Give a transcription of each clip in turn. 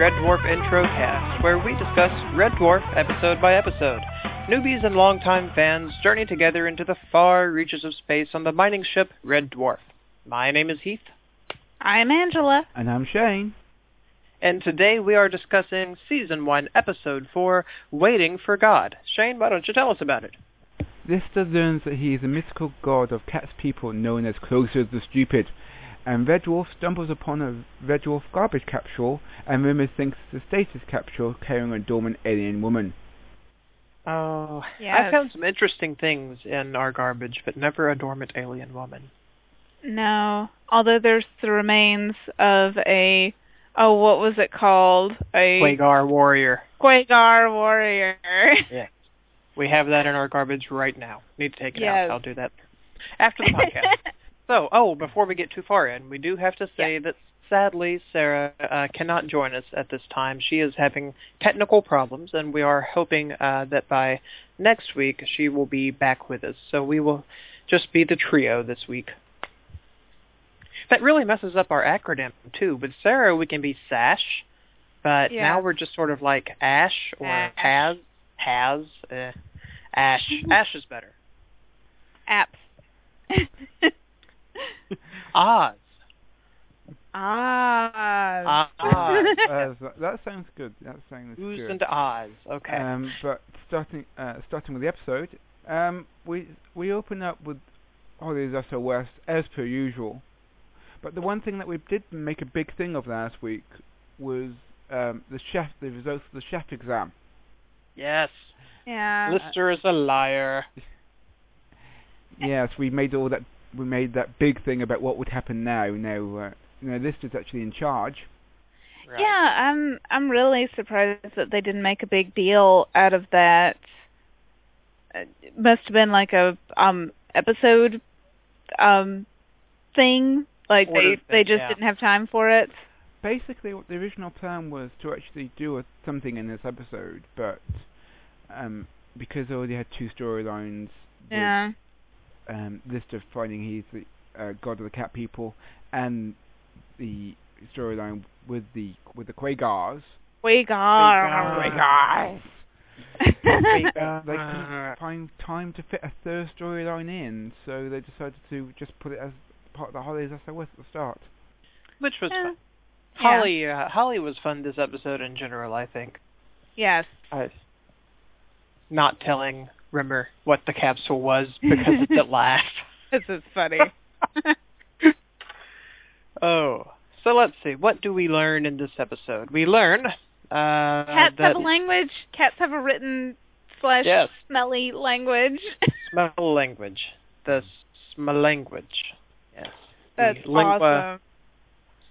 the Red Dwarf Intro Cast, where we discuss Red Dwarf episode by episode. Newbies and longtime fans journey together into the far reaches of space on the mining ship Red Dwarf. My name is Heath. I'm Angela. And I'm Shane. And today we are discussing Season 1, Episode 4, Waiting for God. Shane, why don't you tell us about it? Lister learns that he is a mythical god of cat's people known as Cloister the Stupid, and Red Dwarf stumbles upon a Red Dwarf garbage capsule, and Rimmer thinks it's a stasis capsule carrying a dormant alien woman. Oh, Yes. I found some interesting things in our garbage, but never a dormant alien woman. No, although there's the remains of a oh, what was it called? A Quagar Warrior. Quagar warrior. yeah, We have that in our garbage right now. Need to take it Yes. out. I'll do that after the podcast. So, oh, before we get too far in, we do have to say that sadly Sarah uh, cannot join us at this time. She is having technical problems, and we are hoping uh, that by next week she will be back with us. So we will just be the trio this week. That really messes up our acronym too. With Sarah, we can be Sash, but Yeah. now we're just sort of like Ash or Ash. Has. Has. Uh, Ash. Ash is better. Apps. Oz. Oz. Oz. That sounds good. That sounds Who's good. into Oz? Okay. Um, but starting uh, starting with the episode, um, we we open up with Holly's SOS as per usual. But the one thing that we did make a big thing of last week was um, the chef, the results of the chef exam. yes. yeah. Lister is a liar. yes, we made all that. We made that big thing about what would happen now. Now, uh, now this is actually in charge. Right. Yeah, I'm I'm really surprised that they didn't make a big deal out of that. It must have been like a um episode um thing. Like Order they thing, they just yeah. didn't have time for it. basically what the original plan was to actually do a, something in this episode, but um, because they already had two storylines, Yeah. Um, of finding he's the uh, god of the cat people, and the storyline with the with the Quagars, Quagar. uh, they couldn't find time to fit a third storyline in, so they decided to just put it as part of the Holly's SOS at the start. Which was Yeah. fun. Yeah. Holly, uh, Holly was fun this episode in general. I think. Yes. I, not telling Rimmer what the capsule was because it's a laugh. This is funny. Oh, so let's see. What do we learn in this episode? We learn uh, Cats that have a language. Cats have a written slash Yes. smelly language. smell language. The smell language. Yes. The That's lingua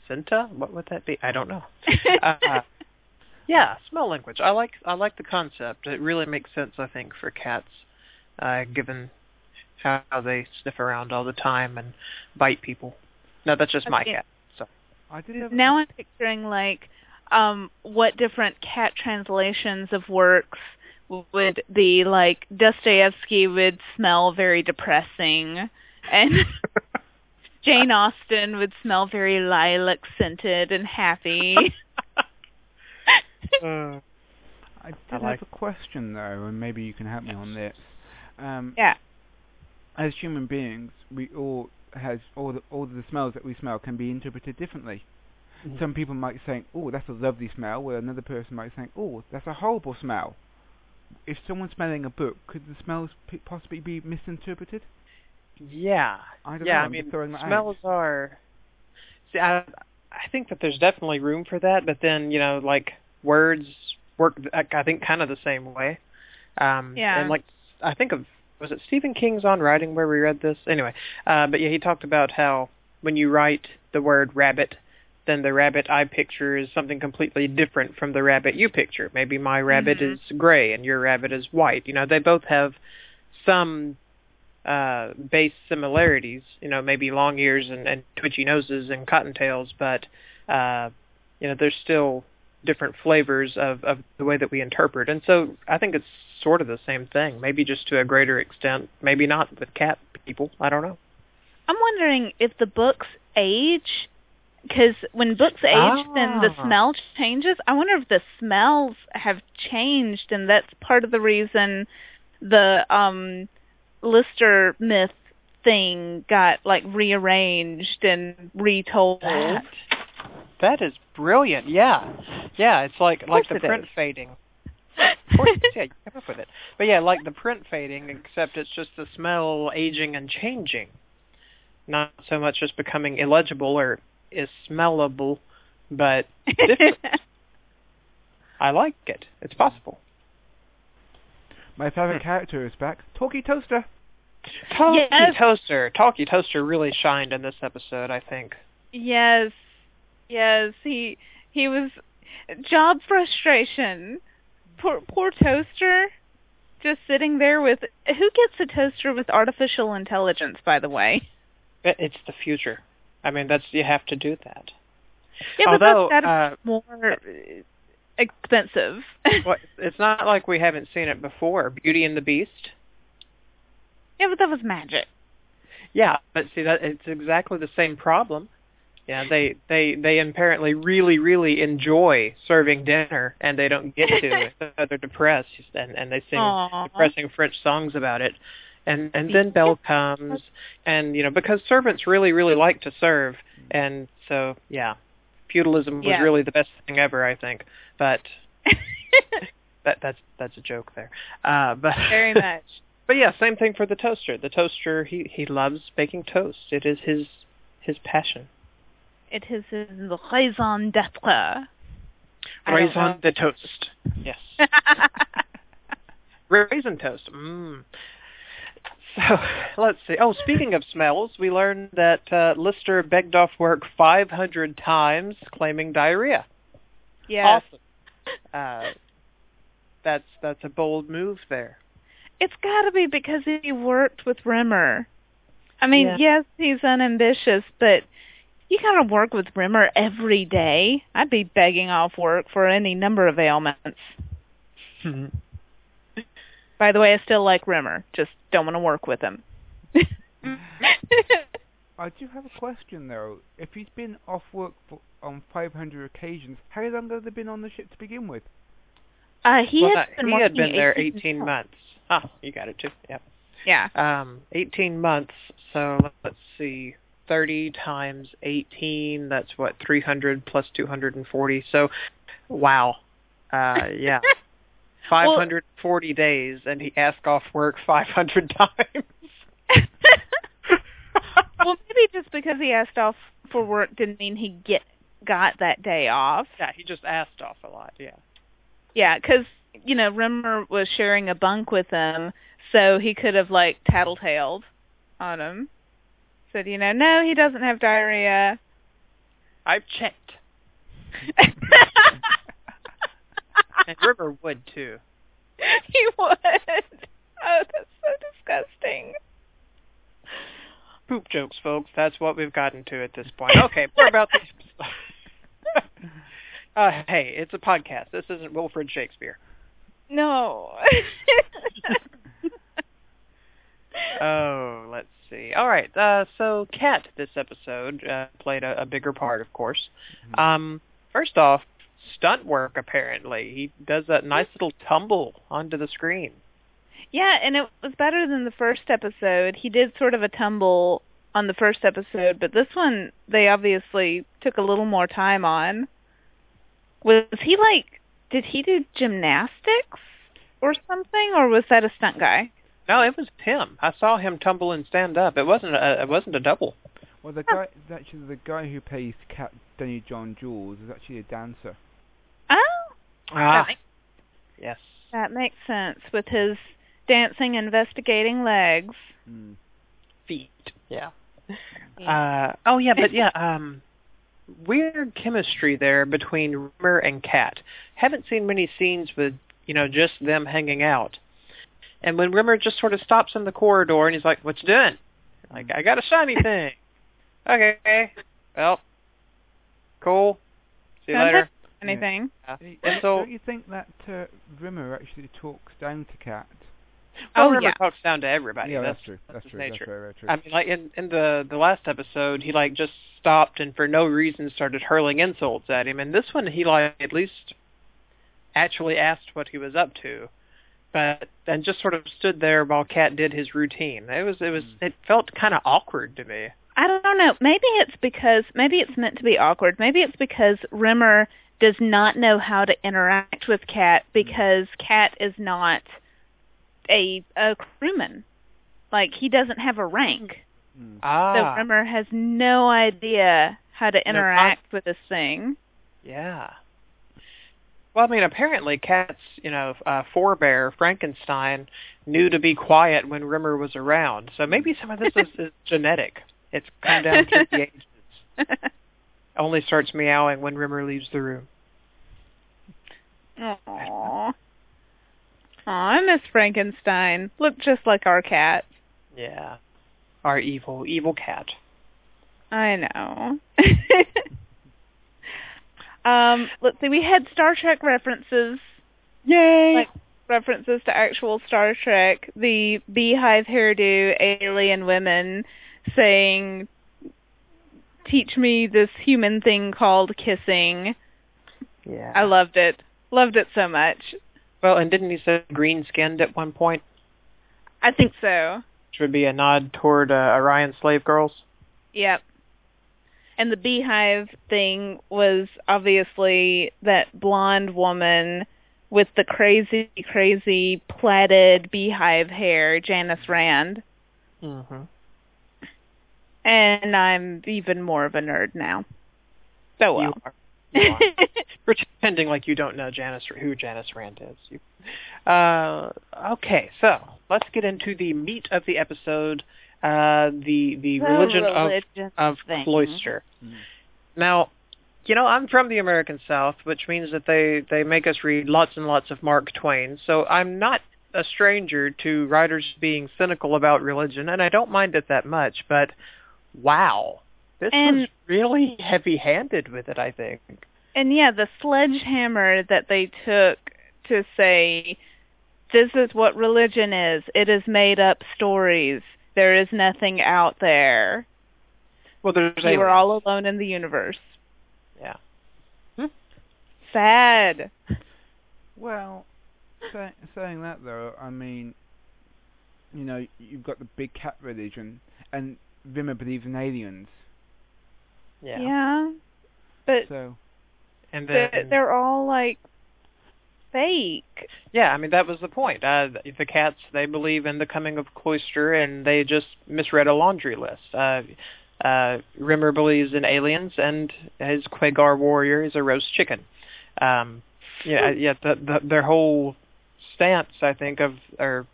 awesome. cinta. What would that be? I don't know. uh, yeah, smell language. I like I like the concept. It really makes sense, I think, for cats, uh, given how they sniff around all the time and bite people. No, that's just my cat. So I did have now I'm picturing like um what different cat translations of works would the like Dostoevsky would smell very depressing and Jane Austen would smell very lilac scented and happy. uh, I did I have a question though, and maybe you can help me on this. Um, yeah. As human beings, we all has all the all the smells that we smell can be interpreted differently. Mhm. Some people might say, "Oh, that's a lovely smell," while another person might say, "Oh, that's a horrible smell." If someone's smelling a book, could the smells p- possibly be misinterpreted? yeah. I don't yeah, know. I mean, throwing smells out. are. See, I I think that there's definitely room for that, but then you know, like words work. I I think kind of the same way. Um, Yeah. And like, I think of was it Stephen King's On Writing where we read this anyway. Uh, but yeah, he talked about how when you write the word rabbit, then the rabbit I picture is something completely different from the rabbit you picture. Maybe my rabbit Mhm. is gray and your rabbit is white. You know, they both have some uh, base similarities. You know, maybe long ears and, and twitchy noses and cottontails, but uh, you know, there's still different flavors of, of the way that we interpret. And so I think it's sort of the same thing, maybe just to a greater extent, maybe not with cat people. I don't know. I'm wondering if the books age because when books age, then the Ah. smell changes. I wonder if the smells have changed, and that's part of the reason the um Lister myth thing got like rearranged and retold. That that is brilliant. Yeah, yeah. It's like like the print is. fading. Of course, yeah, you come up with it. But yeah, like the print fading, except it's just the smell aging and changing, not so much just becoming illegible or is smellable, but different. I like it. It's possible. My favourite hmm. character is back. Talkie Toaster. Talkie Yes. Toaster. Talkie Toaster really shined in this episode, I think. Yes, yes, he he was job frustration. Poor poor toaster, just sitting there with who gets a toaster with artificial intelligence, by the way. It's the future. I mean, that's you have to do that. Yeah, but Although, that's gotta uh, more expensive. well, it's not like we haven't seen it before. Beauty and the Beast. yeah, but that was magic. Yeah, but see that it's exactly the same problem. Yeah, they they they apparently really really enjoy serving dinner, and they don't get to. so they're depressed, and and they sing Aw. depressing French songs about it. And and then Belle comes, and you know because servants really really like to serve, and so yeah, feudalism was Yeah. really the best thing ever, I think. But that that's that's a joke there. Uh, but Very much. But yeah, same thing for the toaster. The toaster, he he loves baking toast. It is his his passion. It is the raison d'être. Raisin de toast. Yes. Raisin toast. Mmm. So let's see. Oh, speaking of smells, we learned that uh, Lister begged off work 500 times, claiming diarrhea. yes. Awesome. Uh, that's that's a bold move there. It's got to be because he worked with Rimmer. I mean, Yeah. yes, he's unambitious, but you gotta work with Rimmer every day. I'd be begging off work for any number of ailments. By the way, I still like Rimmer. Just don't want to work with him. I do have a question though. If he's been off work for, on 500 occasions, how long have they been on the ship to begin with? uh, he well, had no, been he had been there 18 18 months. Ah, you got it too. Yep. Yeah. Um, 18 months. So let's see, 30 times 18. That's what 300 plus 240. So, wow. Uh, yeah. 540 days, and he asked off work 500 times. well, maybe just because he asked off for work didn't mean he get got that day off. yeah, he just asked off a lot. Yeah. Yeah, because you know Rimmer was sharing a bunk with him, so he could have like tattletaled on him. Said, you know, no, he doesn't have diarrhea. I've checked, and Rimmer would too. he would. Oh, that's so disgusting. Poop jokes, folks. That's what we've gotten to at this point. Okay, more about the episode. uh, hey, it's a podcast. This isn't Wilfred Shakespeare. No. Oh, let's see. All right. Uh, so Cat this episode uh, played a, a bigger part, of course. Um, first off, stunt work. Apparently, he does that nice little tumble onto the screen. yeah, and it was better than the first episode. He did sort of a tumble on the first episode, but this one they obviously took a little more time on. Was he like did he do gymnastics or something or was that a stunt guy? No, it was him. I saw him tumble and stand up. It wasn't. A, it wasn't a double. Well, the guy, actually, the guy who plays Cat Danny John Jules is actually a dancer. Oh, Ah, that, makes, yes. that makes sense with his dancing investigating legs. Mm. Feet. Yeah. Uh, oh yeah, but yeah, um, weird chemistry there between Rimmer and Cat. Haven't seen many scenes with you know just them hanging out. And when Rimmer just sort of stops in the corridor and he's like, "What you doing?" Like, "I got a shiny thing." okay. Well, cool. See you Don't later. touch anything. Yeah. And so don't you think that uh, Rimmer actually talks down to Cat? Well, Oh, Rimmer yeah. talks down to everybody. yeah, that's, that's, true. That's his true. nature. That's very, very true. I mean, like in in the the last episode, he like just stopped and for no reason started hurling insults at him. And this one, he like at least actually asked what he was up to, but and just sort of stood there while Cat did his routine. It was it was Mm. it felt kind of awkward to me. I don't know. Maybe it's because maybe it's meant to be awkward. Maybe it's because Rimmer does not know how to interact with Cat because Cat is not a a crewman. Like he doesn't have a rank. Mm. So Ah, Rimmer has no idea how to con- interact with this thing. yeah. Well, I mean, apparently Cat's, you know, uh, forebear Frankenstein knew to be quiet when Rimmer was around. So maybe some of this is, is genetic. It's come down to the ages. Only starts meowing when Rimmer leaves the room. Aww. Aw, I miss Frankenstein. Looked just like our cat. Yeah. Our evil, evil cat. I know. um, let's see. We had Star Trek references, Yay! like references to actual Star Trek. The beehive hairdo alien women saying, "Teach me this human thing called kissing." yeah. I loved it. Loved it so much. well, and didn't he say green skinned at one point, I think so. which would be a nod toward uh, Orion slave girls? Yep. And the beehive thing was obviously that blonde woman with the crazy, crazy plaited beehive hair, Janice Rand. Mm-hmm. And I'm even more of a nerd now. So well. You are. You are. Pretending like you don't know Janice who Janice Rand is. You, uh, okay, so let's get into the meat of the episode. Uh, the the The religion, religion of of cloister. Mm. Now, you know, I'm from the American South, which means that they they make us read lots and lots of Mark Twain. So I'm not a stranger to writers being cynical about religion, and I don't mind it that much. But wow, this And- was really heavy-handed with it. I think. And yeah, the sledgehammer that they took to say, this is what religion is. It is made up stories. There is nothing out there. Well, there's You are all alone in the universe. Yeah. Hmm. Sad. Well, say, saying that though, I mean, you know, you've got the big cat religion, and Rimmer believes in aliens. Yeah. Yeah. But So And they're, then they're all like fake. Yeah, I mean that was the point. Uh, the, cats they believe in the coming of Cloister, and they just misread a laundry list. Uh, uh, Rimmer believes in aliens, and his Quagar warrior is a roast chicken. Um, yeah, yeah. The, the, their whole stance, I think, of or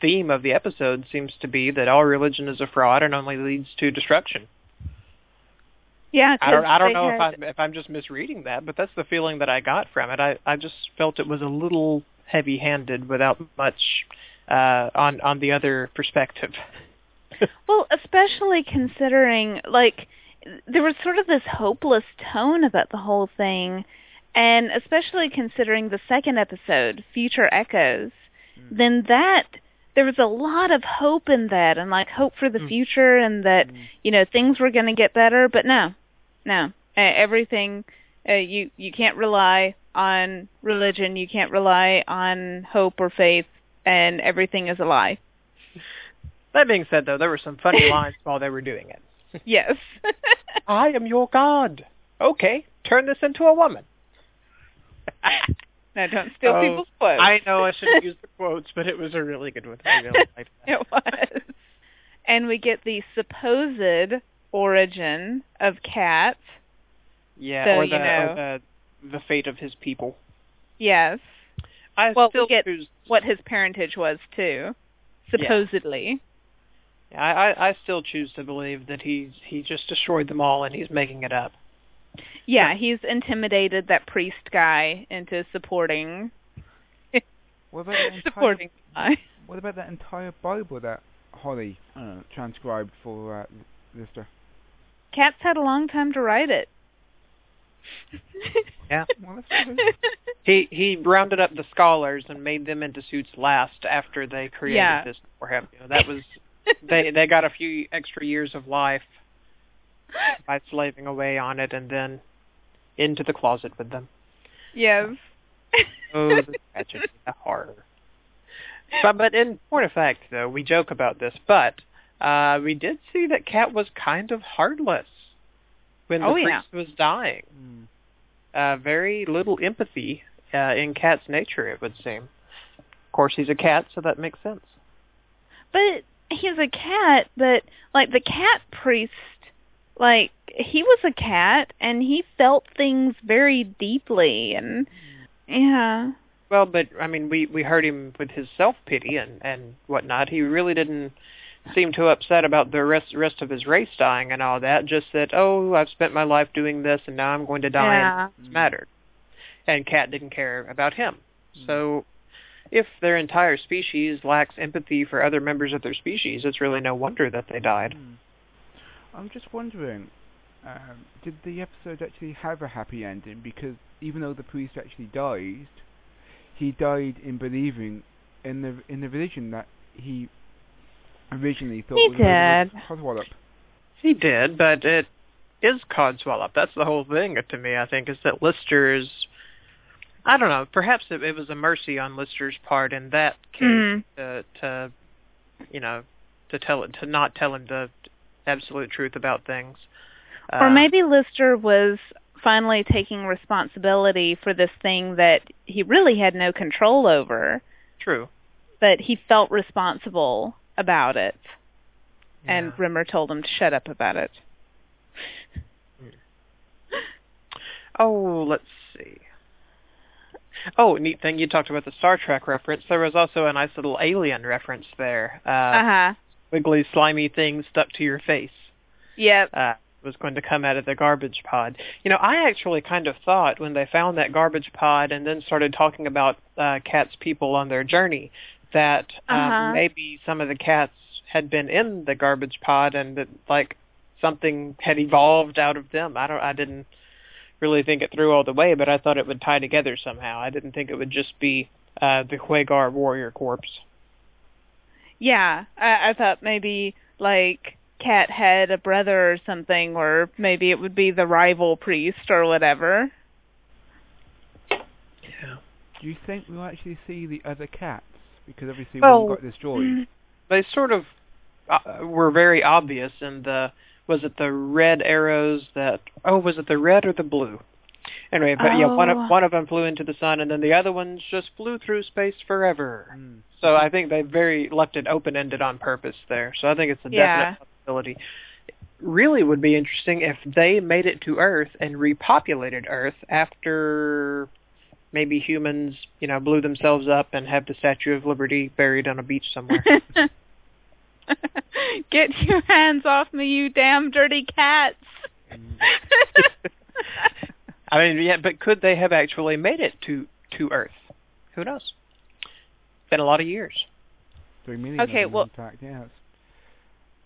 theme of the episode seems to be that all religion is a fraud and only leads to destruction. Yeah, I don't, I don't know if I'm if I'm just misreading that, but that's the feeling that I got from it. I I just felt it was a little heavy-handed without much uh, on on the other perspective. Well, especially considering like there was sort of this hopeless tone about the whole thing, and especially considering the second episode, Future Echoes, Mm. then that there was a lot of hope in that, and like hope for the Mm. future, and that Mm. you know things were going to get better. But no, no, everything uh, you you can't rely on religion, you can't rely on hope or faith, and everything is a lie. that being said, though, there were some funny lines while they were doing it. Yes. I am your god. Okay, turn this into a woman. no, don't steal Oh, people's quotes. I know I shouldn't use the quotes, but it was a really good one. I really liked that. it was. And we get the supposed origin of Cat. Yeah, So, or, you the, know. or the the fate of his people. Yes. I Well, we still get- choose What his parentage was too. Supposedly. I, I I still choose to believe that he's he just destroyed them all and he's making it up. Yeah, he's intimidated that priest guy into supporting what about that entire supporting the lie. what about that entire Bible that Holly uh, transcribed for uh, Lister? Cat's had a long time to write it. Yeah. Well, that's good. He he rounded up the scholars and made them into suits last after they created Yeah. this for him. You know, that was they they got a few extra years of life by slaving away on it and then into the closet with them. yes. Oh, the tragedy, the horror. But but in point of fact, though, we joke about this, but uh, we did see that Cat was kind of heartless when the Oh, yeah. priest was dying. Mm. Uh, very little empathy uh, in Cat's nature, it would seem. Of course, he's a cat, so that makes sense. But he's a cat, but like the cat priest, like he was a cat and he felt things very deeply and yeah. Well, but I mean, we we heard him with his self pity and and whatnot. He really didn't seem too upset about the rest rest of his race dying and all that. Just that, oh, I've spent my life doing this, and now I'm going to die. Yeah. And it's mattered. And Cat didn't care about him. So, if their entire species lacks empathy for other members of their species, it's really no wonder that they died. Mm. I'm just wondering, um, did the episode actually have a happy ending? Because even though the priest actually died, he died in believing in the in the religion that he originally thought He was did. Codswallop. He did, but it is Codswallop. That's the whole thing to me, I think, is that Lister's I don't know, perhaps it, it was a mercy on Lister's part in that case Mhm. to to you know, to tell it to not tell him the absolute truth about things. Or Uh, maybe Lister was finally taking responsibility for this thing that he really had no control over, true. but he felt responsible about it. And Rimmer told him to shut up about it. Oh, let's see. Oh, neat thing you talked about the Star Trek reference. There was also a nice little alien reference there. Uh, Uh-huh. wiggly, slimy thing stuck to your face. Yep. uh, was going to come out of the garbage pod. You know, I actually kind of thought when they found that garbage pod and then started talking about uh, cats' people on their journey that um, Uh-huh. maybe some of the cats had been in the garbage pod and that like something had evolved out of them. I don't. I didn't really think it through all the way, but I thought it would tie together somehow. I didn't think it would just be uh, the Quagar warrior corpse. Yeah, I, I thought maybe like Cat had a brother or something, or maybe it would be the rival priest or whatever. Yeah. Do you think we'll actually see the other cats? Because obviously Well, one got destroyed. they sort of uh, were very obvious in the was it the red arrows that oh was it the red or the blue anyway but yeah one of one of them flew into the sun and then the other ones just flew through space forever Mm. so i think they very left it open ended on purpose there so i think it's a Yeah. definite possibility really would be interesting if they made it to earth and repopulated earth after maybe humans you know blew themselves up and have the statue of liberty buried on a beach somewhere Get your hands off me, you damn dirty cats. I mean, yeah, but could they have actually made it to to Earth? Who knows? It's Been a lot of years. Three million. Okay, of well- in fact, yes.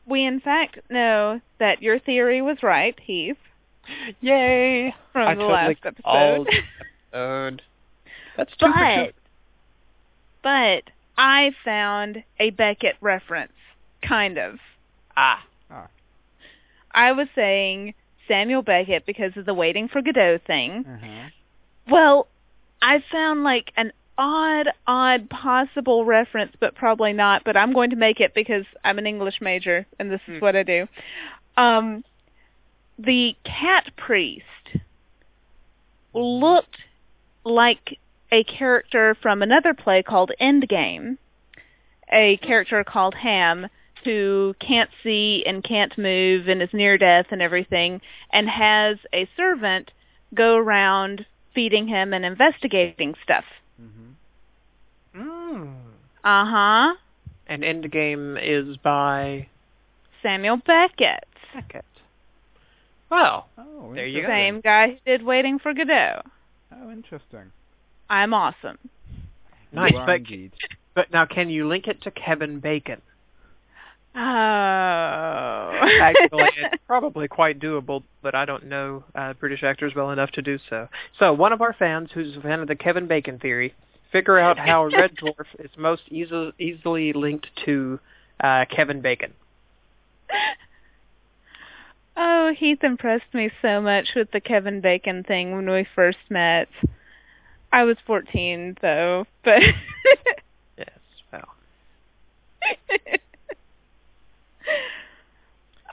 we in fact know that your theory was right, Heath, Yay! from I the totally last called episode. episode. That's two for but two. but I found a Beckett reference, kind of. Ah, I was saying Samuel Beckett because of the Waiting for Godot thing. Uh-huh. Well, I found like an odd, odd possible reference, but probably not. But I'm going to make it because I'm an English major, and this is Hmm. what I do. Um, the cat priest looked like a character from another play called Endgame, a character called Ham who can't see and can't move and is near death and everything, and has a servant go around feeding him and investigating stuff. Mm-hmm. mm. Uh huh. and Endgame is by Samuel Beckett. Beckett. Well, Oh, There you go. Same guy who did Waiting for Godot. Oh, interesting. I'm awesome. nice. But, indeed. but now, can you link it to Kevin Bacon? Oh. Actually, it's probably quite doable, but I don't know uh, British actors well enough to do so. So, one of our fans, who's a fan of the Kevin Bacon theory, figure out how Red Dwarf is most easy, easily linked to uh, Kevin Bacon. Oh, Heath impressed me so much with the Kevin Bacon thing when we first met. I was 14 though, but yes, well.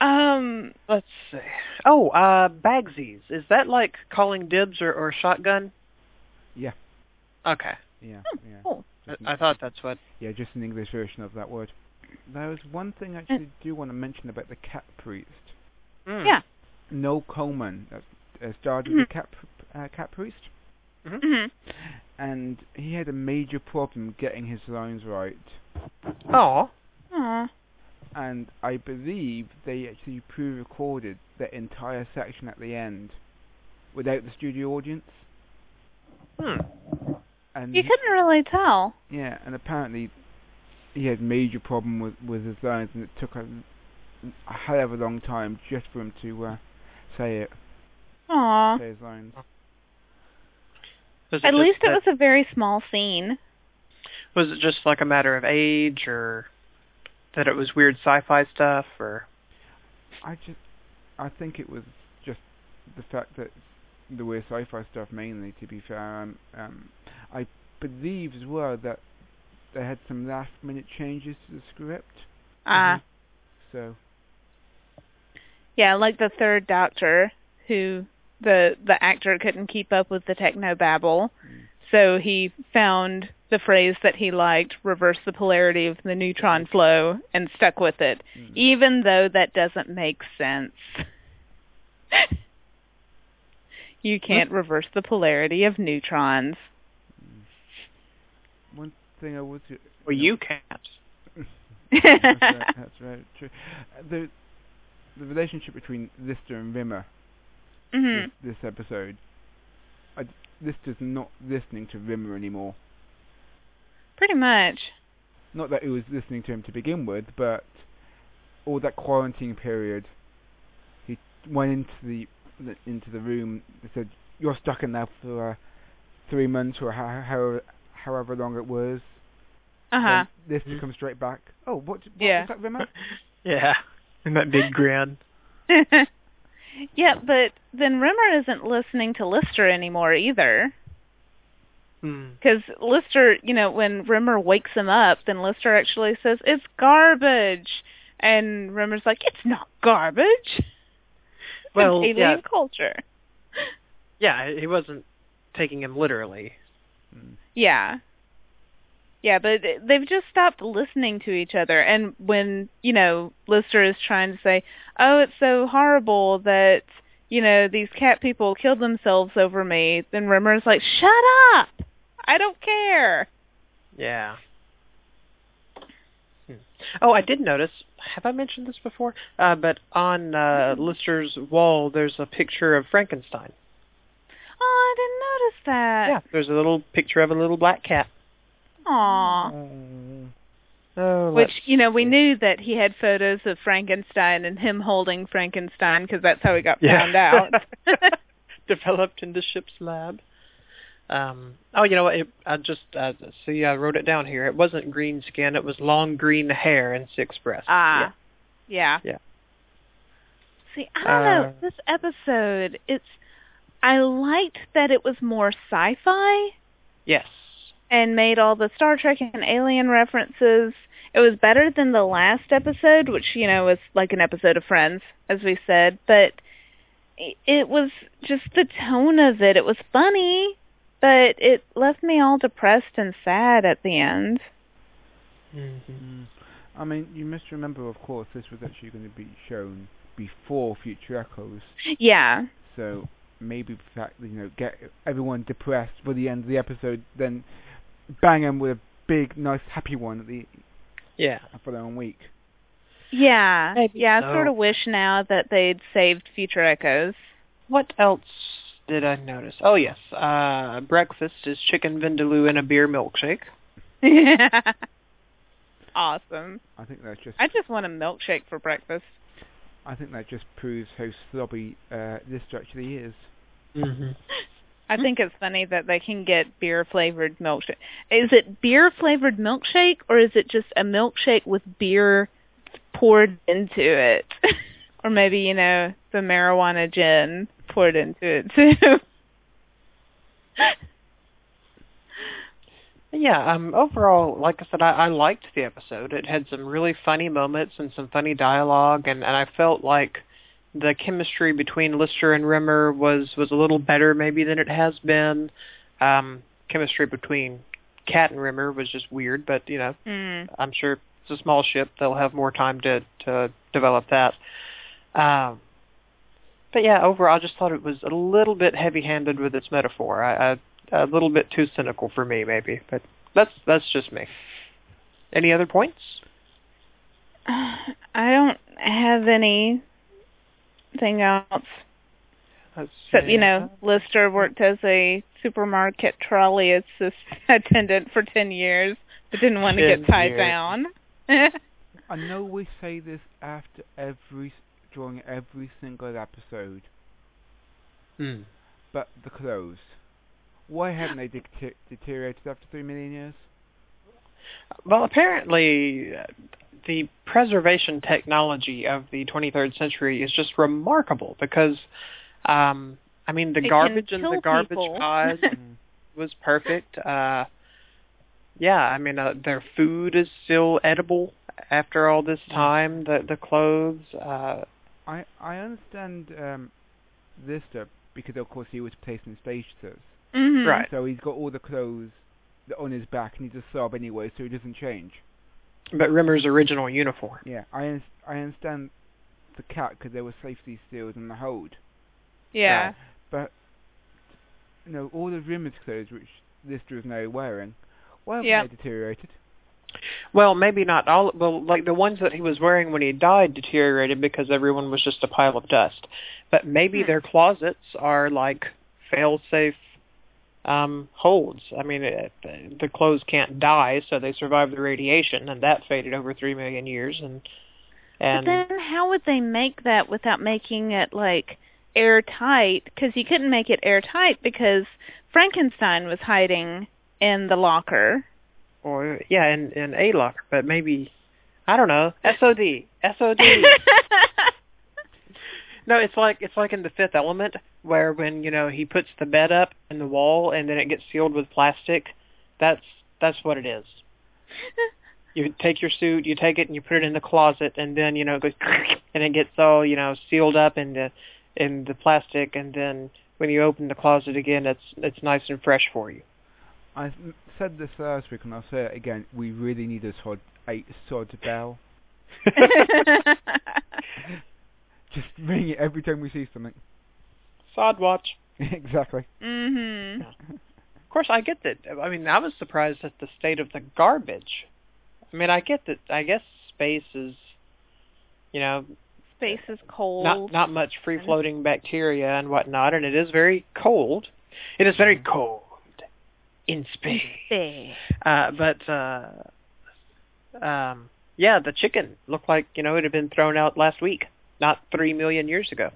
um, let's see. Oh, uh Bagsies. Is that like calling dibs or, or shotgun? Yeah. Okay. Yeah. Yeah. Oh. I, I thought that's what. Yeah, just an English version of that word. There was one thing I actually do want to mention about the cat priest. Mm. Yeah. Noel Coleman uh, uh, starred Mhm. the cat pr- uh, cat priest, Mhm. mhm. and he had a major problem getting his lines right. Oh. And I believe they actually pre-recorded the entire section at the end without the studio audience. Hmm. And You couldn't really tell. yeah, and apparently he had major problem with with his lines, and it took a, a hell of a long time just for him to uh, say it, Aw. say his lines. Was At just least it that- was a very small scene. Was it just like a matter of age, or that it was weird sci-fi stuff, or? I just, I think it was just the fact that the weird sci-fi stuff mainly. To be fair, um, um, I believe as well that they had some last-minute changes to the script. Ah. So Yeah, like the third Doctor, who the the actor couldn't keep up with the techno babble, Mm. so he found the phrase that he liked, reverse the polarity of the neutron flow, and stuck with it, mm. even though that doesn't make sense. you can't reverse the polarity of neutrons. one thing I would. Say. Well, you can't. that's, right, that's very true. Uh, The the relationship between Lister and Rimmer hmm this, this episode. I, Lister's not listening to Rimmer anymore. Pretty much. Not that he was listening to him to begin with, but all that quarantine period, he went into the, the into the room and said, "You're stuck in there for uh, three months or how, how, however long it was." Uh huh. Then Lister Mhm. comes straight back. Oh, what? what Yeah. was that, Rimmer? yeah. And that big grin. yeah, but then Rimmer isn't listening to Lister anymore either. Hmm. Because Lister, you know, when Rimmer wakes him up, then Lister actually says, it's garbage. And Rimmer's like, it's not garbage. Well, it's yeah. alien culture. Yeah, he wasn't taking him literally. Mm. Yeah. Yeah, but they've just stopped listening to each other. And when, you know, Lister is trying to say, oh, it's so horrible that, you know, these cat people killed themselves over me, then Rimmer's like, shut up! I don't care. Yeah. Hmm. Oh, I did notice. Have I mentioned this before? Uh, but on uh, Lister's wall, there's a picture of Frankenstein. Oh, I didn't notice that. yeah, there's a little picture of a little black cat. Aw. Oh, Which, you know, we see. knew that he had photos of Frankenstein and him holding Frankenstein because that's how he got Yeah. found out. Developed in the ship's lab. Um, oh, you know what? It, I just uh, see. I wrote it down here. It wasn't green skin. It was long green hair and six breasts. Ah. Yeah. Yeah. See, I don't know. Uh, This episode, it's I liked that it was more sci-fi Yes. And made all the Star Trek and Alien references. It was better than the last episode, which, you know, was like an episode of Friends, as we said, but it was just the tone of it. It was funny, but it left me all depressed and sad at the end. Mm-hmm. Mm. I mean, you must remember, of course, this was actually going to be shown before Future Echoes, Yeah. so maybe the fact that, you know, get everyone depressed for the end of the episode, then bang them with a big, nice, happy one at the Yeah. following week. Yeah. Maybe yeah, so. I sort of wish now that they'd saved Future Echoes. What else did I notice? Oh yes, uh, breakfast is chicken vindaloo and a beer milkshake. Yeah, awesome. I think that's just I just want a milkshake for breakfast. I think that just proves how slobby uh, this actually is. Mm-hmm. I think it's funny that they can get beer flavored milkshake. Is it beer flavored milkshake or is it just a milkshake with beer poured into it? or maybe, you know, the marijuana gin poured into it too. Yeah, um, overall, like I said, I, I liked the episode. It had some really funny moments and some funny dialogue, and, and I felt like the chemistry between Lister and Rimmer was was a little better maybe than it has been. Um, chemistry between Cat and Rimmer was just weird, but you know, mm. I'm sure it's a small ship; they'll have more time to to develop that. Um, but yeah, overall, I just thought it was a little bit heavy-handed with its metaphor. I, I a little bit too cynical for me, maybe. But that's that's just me. Any other points? I don't have anything else. Let's you know, Lister worked as a supermarket trolley assist- attendant for 10 years, but didn't want to get tied years. down. I know we say this after every during every single episode, Hmm. but the clothes. Why haven't they dete- deteriorated after three million years? Well, apparently, uh, the preservation technology of the 23rd century is just remarkable because, um, I mean, the It garbage in kill the garbage people. pods Mm. was perfect. Uh, yeah, I mean, uh, their food is still edible after all this time. The the clothes. Uh, I I understand um, this stuff because of course he was placed in stasis, Mhm. Right. so he's got all the clothes on his back and he's a sub anyway, so he doesn't change. But Rimmer's original uniform. Yeah, I un- I understand the cat because there were safety seals in the hold, Yeah. but you know all the Rimmer's clothes which Lister is now wearing, why have Yeah. they deteriorated? Well, maybe not all. Well, like the ones that he was wearing when he died deteriorated because everyone was just a pile of dust. But maybe Hmm. their closets are like fail-safe um, holds. I mean, it, the clothes can't die, so they survive the radiation, and that faded over three million years. And and but then how would they make that without making it like airtight? Because you couldn't make it airtight because Frankenstein was hiding in the locker. or yeah, in in a locker, but maybe I don't know. SOD, SOD. No, it's like it's like in the Fifth Element, where when you know he puts the bed up in the wall and then it gets sealed with plastic. That's that's what it is. You take your suit, you take it and you put it in the closet, and then you know it goes and it gets all you know sealed up in the in the plastic, and then when you open the closet again, it's it's nice and fresh for you. I said this last week and I'll say it again. We really need a sod a sod bell. Just ring it every time we see something. Sod watch. exactly. mhm. Of course, I get that. I mean, I was surprised at the state of the garbage. I mean, I get that. I guess space is, you know, Space is cold. not not much free floating bacteria and whatnot, and it is very cold. It is very cold in space. Space. Uh, but uh, um, yeah, the chicken looked like you know it had been thrown out last week, not three million years ago.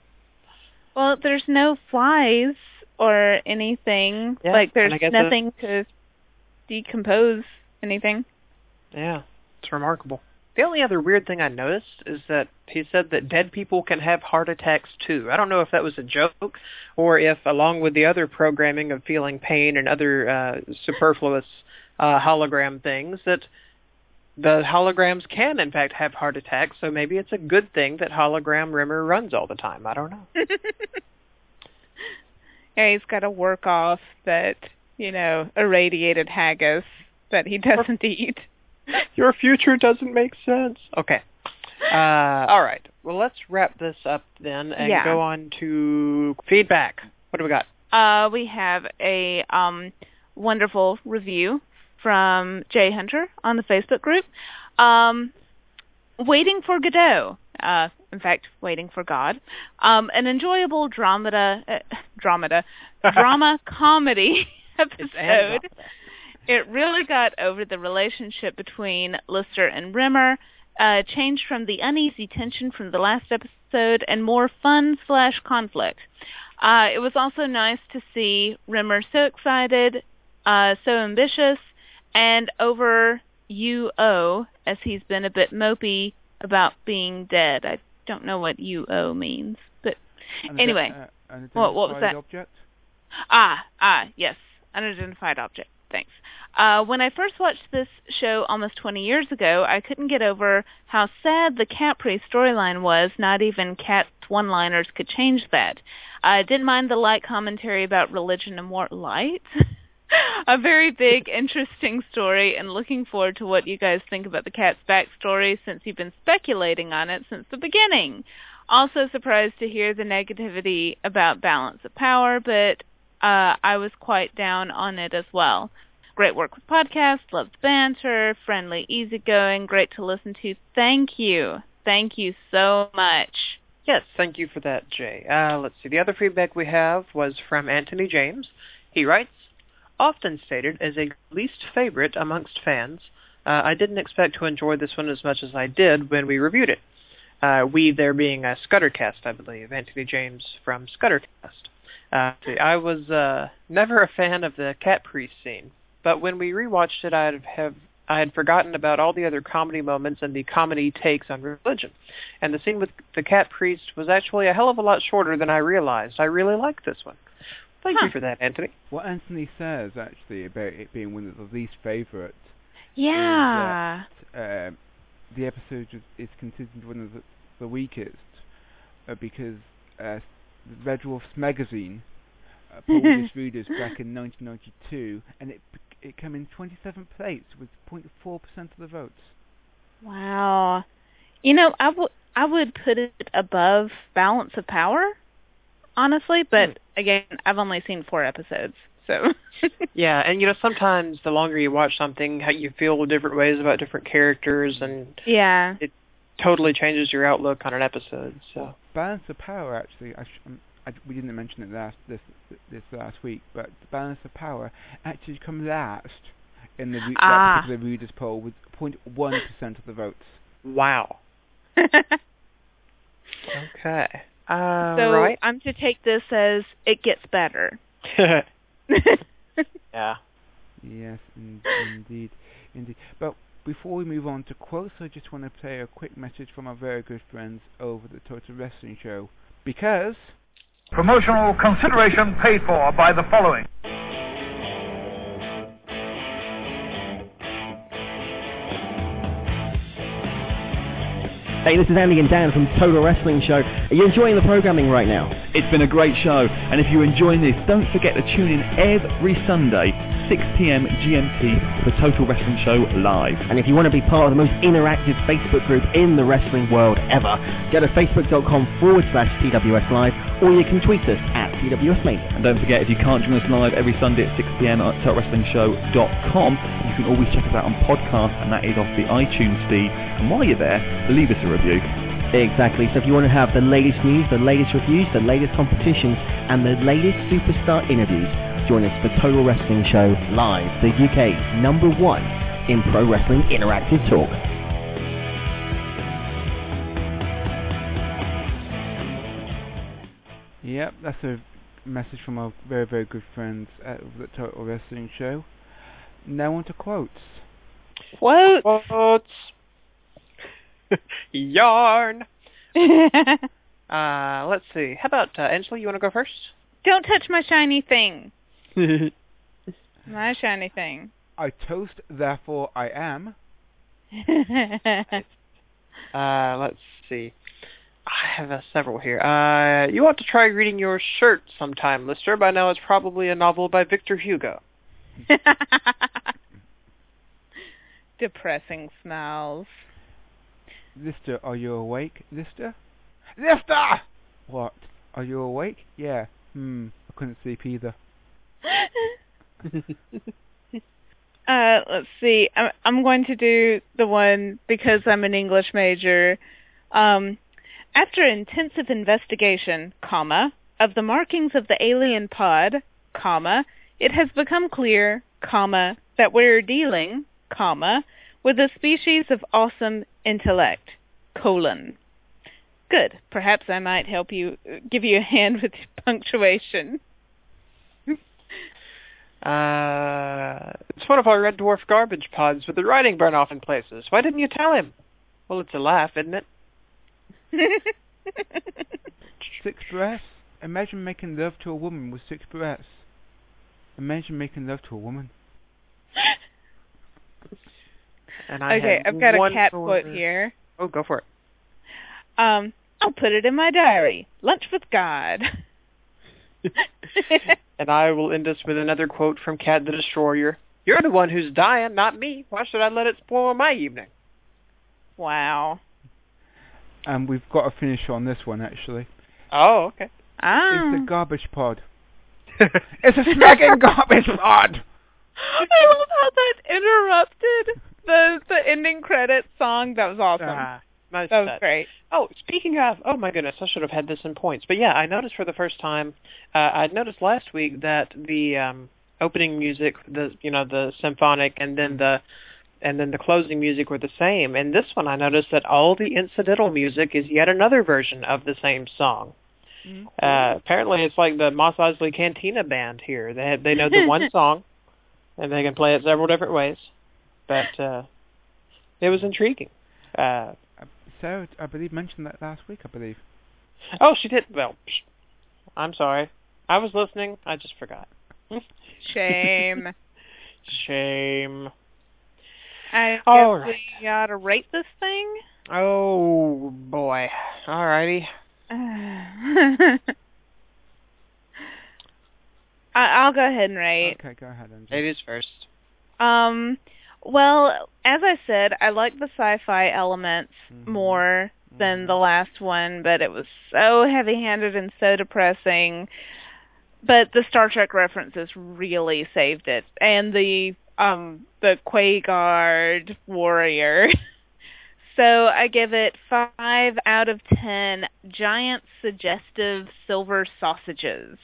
Well, there's no flies or anything. Yeah, like there's nothing to decompose anything. Yeah, it's remarkable. The only other weird thing I noticed is that he said that dead people can have heart attacks too. I don't know if that was a joke or if, along with the other programming of feeling pain and other uh, superfluous uh, hologram things, that the holograms can in fact have heart attacks. So maybe it's a good thing that hologram Rimmer runs all the time. I don't know. yeah, he's got to work off that, you know, irradiated haggis that he doesn't eat. Your future doesn't make sense. Okay. Uh, all right. Well, let's wrap this up then and Yeah. go on to feedback. What do we got? Uh, we have a um, wonderful review from Jay Hunter on the Facebook group. Um, Waiting for Godot. Uh, in fact, Waiting for God. Um, an enjoyable dramata, uh, dramata, drama comedy episode. It really got over the relationship between Lister and Rimmer, uh, change from the uneasy tension from the last episode and more fun slash conflict. Uh, it was also nice to see Rimmer so excited, uh, so ambitious, and over UO as he's been a bit mopey about being dead. I don't know what UO means, but anyway. Uh, what, what was that? Object? Ah, ah, yes, unidentified object. Thanks. Uh, when I first watched this show almost 20 years ago, I couldn't get over how sad the cat priest storyline was. Not even Cat's one-liners could change that. I didn't mind the light commentary about religion and more light. a very big, interesting story, and looking forward to what you guys think about the cat's backstory since you've been speculating on it since the beginning. Also surprised to hear the negativity about balance of power, but uh, I was quite down on it as well. Great work with podcasts, loved banter, friendly, easygoing, great to listen to. Thank you. Thank you so much. Yes, thank you for that, Jay. Uh, let's see. The other feedback we have was from Anthony James. He writes, often stated as a least favorite amongst fans, uh, I didn't expect to enjoy this one as much as I did when we reviewed it. Uh, we there being a Scuddercast, I believe, Anthony James from Scuddercast. Uh, I was uh, never a fan of the cat priest scene, but when we rewatched it, I have I had forgotten about all the other comedy moments and the comedy takes on religion. And the scene with the cat priest was actually a hell of a lot shorter than I realized. I really liked this one. Thank Huh. you for that, Anthony. What Anthony says actually about it being one of the least favourite, Yeah. uh, the episode is, is considered one of the, the weakest uh, because uh, Red Dwarf Smegazine uh, polled its readers back in 1992, and it it came in 27th place with 0.4% of the votes. Wow. You know, I would I would put it above Balance of Power, honestly, but again, I've only seen four episodes, so Yeah, and you know sometimes the longer you watch something, how you feel different ways about different characters, and yeah. It totally changes your outlook on an episode. So Balance of Power actually, I sh- um, I, we didn't mention it last this this last week, but the Balance of Power actually comes last in the re- Ah. that particular readers poll with 0.1% of the votes. wow. Okay. Uh, so right. I'm to take this as it gets better. yeah. Yes, in, indeed, indeed. But before we move on to quotes, I just want to play a quick message from our very good friends over the Total Wrestling Show. Because Promotional consideration paid for by the following. Hey, this is Andy and Dan from Total Wrestling Show. Are you enjoying the programming right now? It's been a great show, and if you're enjoying this, don't forget to tune in every Sunday, 6 p.m. GMT, for Total Wrestling Show live. And if you want to be part of the most interactive Facebook group in the wrestling world ever, go to facebook.com forward slash TWS Live, or you can tweet us at TWS Mania. And don't forget, if you can't join us live every Sunday at 6 p.m. at TotalWrestlingShow.com, you can always check us out on podcast, and that is off the iTunes feed. And while you're there, leave us a review. Exactly. So if you want to have the latest news, the latest reviews, the latest competitions, and the latest superstar interviews, join us for Total Wrestling Show Live, the UK's number one in pro wrestling interactive talk. Yep, that's a message from our very, very good friends at the Total Wrestling Show. Now on to quotes. Quote. Quotes. Yarn. Uh, let's see. How about uh, Angela? You want to go first? Don't touch my shiny thing. My shiny thing. I toast, therefore I am. Uh, let's see. I have uh, several here. Uh, you ought to try reading your shirt sometime, Lister. By now it's probably a novel by Victor Hugo. Depressing smells. Lister, are you awake? Lister? Lister! What? Are you awake? Yeah. Hmm. I couldn't sleep either. Uh, let's see. I'm, I'm going to do the one because I'm an English major. Um, after intensive investigation, comma, of the markings of the alien pod, comma, it has become clear, comma, that we're dealing, comma, with a species of awesome intellect, colon. Good. Perhaps I might help you, give you a hand with punctuation. Uh, it's one of our red dwarf garbage pods with the writing burn off in places. Why didn't you tell him? Well, it's a laugh, isn't it? Six breaths? Imagine making love to a woman with six breaths. Imagine making love to a woman. And I okay, I've got a cat quote here. Oh, go for it. Um, I'll put it in my diary. Lunch with God. and I will end us with another quote from Cat the Destroyer. You're the one who's dying, not me. Why should I let it spoil my evening? wow. And we've got to finish on this one actually. Oh, okay. Ah. It's the garbage pod. It's a smacking garbage pod! I love how that interrupted the the ending credits song. That was awesome. Ah, nice that was great. Oh, speaking of, oh my goodness, I should have had this in points. But yeah, I noticed for the first time, uh, I'd noticed last week that the um, opening music, the you know the symphonic, and then the and then the closing music were the same. And this one, I noticed that all the incidental music is yet another version of the same song. Uh, apparently, it's like the Mos Eisley Cantina band here. They have, they know the one song, and they can play it several different ways. But uh, it was intriguing. Uh, Sarah, I believe, mentioned that last week, I believe. Oh, she did. Well, I'm sorry. I was listening. I just forgot. Shame. Shame. I guess All right. we ought to rate this thing. Oh boy. Alrighty. I, I'll go ahead and rate. Okay, go ahead, Andrew. Ladies first. Um, well, as I said, I like the sci-fi elements Mhm. more than Mhm. the last one, but it was so heavy-handed and so depressing. But the Star Trek references really saved it, and the um the Quagar warrior. so I give it five out of ten giant suggestive silver sausages.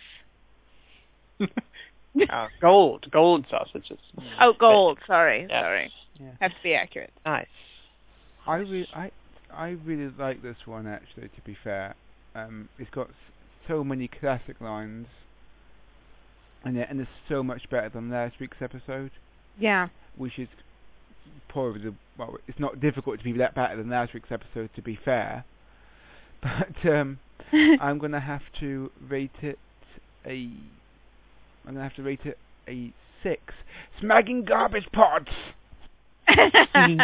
oh, gold, gold sausages. Oh, gold. Sorry, Yes. sorry. Yeah. Have to be accurate. Nice. I re- I I really like this one actually. To be fair, um, it's got so many classic lines, and it, and it's so much better than last week's episode, Yeah. which is probably the well. It's not difficult to be that better than last week's episode. To be fair, but um, I'm gonna have to rate it a. I'm gonna have to rate it a six. Smacking garbage pots. awesome.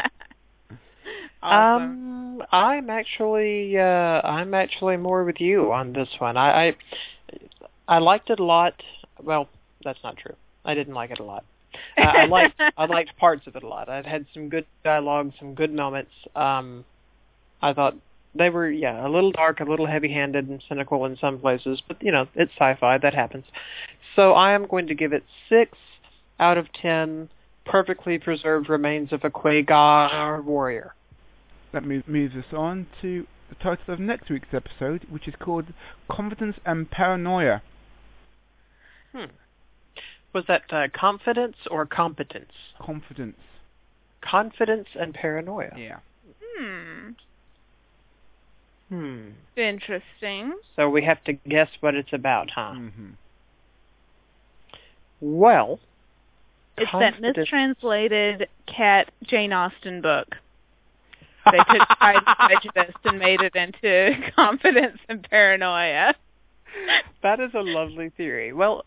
Um, I'm actually, uh, I'm actually more with you on this one. I, I, I liked it a lot. Well, that's not true. I didn't like it a lot. Uh, I liked, I liked parts of it a lot. It had some good dialogue, some good moments. Um, I thought they were, yeah, a little dark, a little heavy-handed and cynical in some places, but you know, it's sci-fi. That happens. So I am going to give it six out of ten perfectly preserved remains of a Quagar warrior. That move, moves us on to the title of next week's episode, which is called Confidence and Paranoia. Hmm. Was that uh, confidence or competence? Confidence. Confidence and paranoia. Yeah. Hmm. Hmm. Interesting. So we have to guess what it's about, huh? hmm Well, It's that mistranslated cat Jane Austen book. They took Pride and Prejudice and made it into Confidence and Paranoia. that is a lovely theory. Well,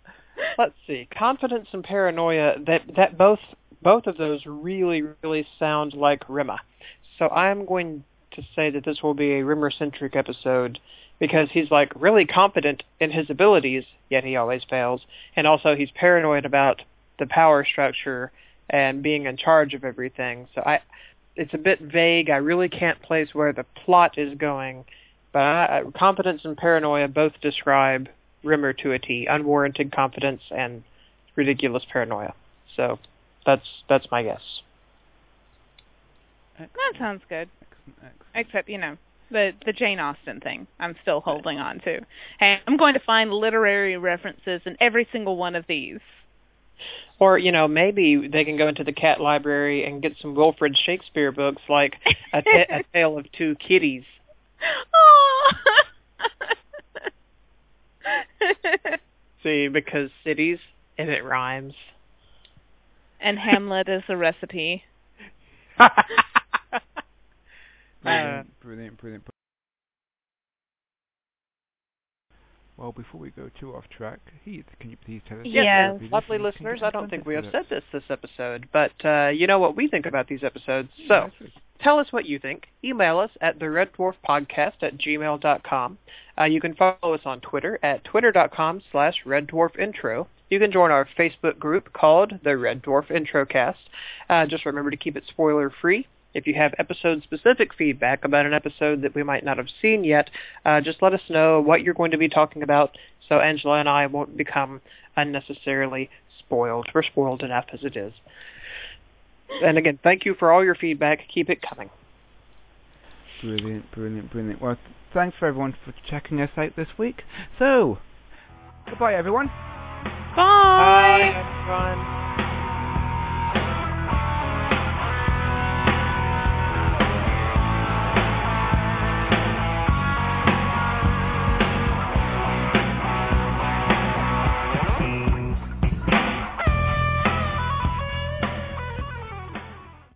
let's see. Confidence and paranoia that that both both of those really really sound like Rimmer. So I'm going to say that this will be a Rimmer centric episode because he's like really confident in his abilities, yet he always fails, and also he's paranoid about the power structure and being in charge of everything. So I it's a bit vague. I really can't place where the plot is going, but I, confidence and paranoia both describe Rimmer to a T, unwarranted confidence and ridiculous paranoia. So that's that's my guess. That sounds good. Excellent, excellent. Except, you know, the the Jane Austen thing I'm still holding on to. And I'm going to find literary references in every single one of these. Or, you know, maybe they can go into the cat library and get some Wilfred Shakespeare books like A, ta- a Tale of Two Kitties. Oh. See, because cities, and it rhymes. and Hamlet is a recipe. Brilliant, brilliant, brilliant. Well, before we go too off track, Heath, can you please tell us? Yes. Yes, Lovely lovely listeners, can listeners. you I don't think we have said this this episode, but uh, you know what we think about these episodes. So tell us what you think. Email us at the Red Dwarf Podcast at gmail.com. Uh, you can follow us on Twitter at twitter.com slash Red Dwarf Intro. You can join our Facebook group called the Red Dwarf Introcast. Uh, just remember to keep it spoiler free. If you have episode-specific feedback about an episode that we might not have seen yet, uh, just let us know what you're going to be talking about so Angela and I won't become unnecessarily spoiled. We're spoiled enough as it is. And again, thank you for all your feedback. Keep it coming. Brilliant, brilliant, brilliant. Well, th- thanks for everyone for checking us out this week. So, goodbye everyone. Bye. everyone.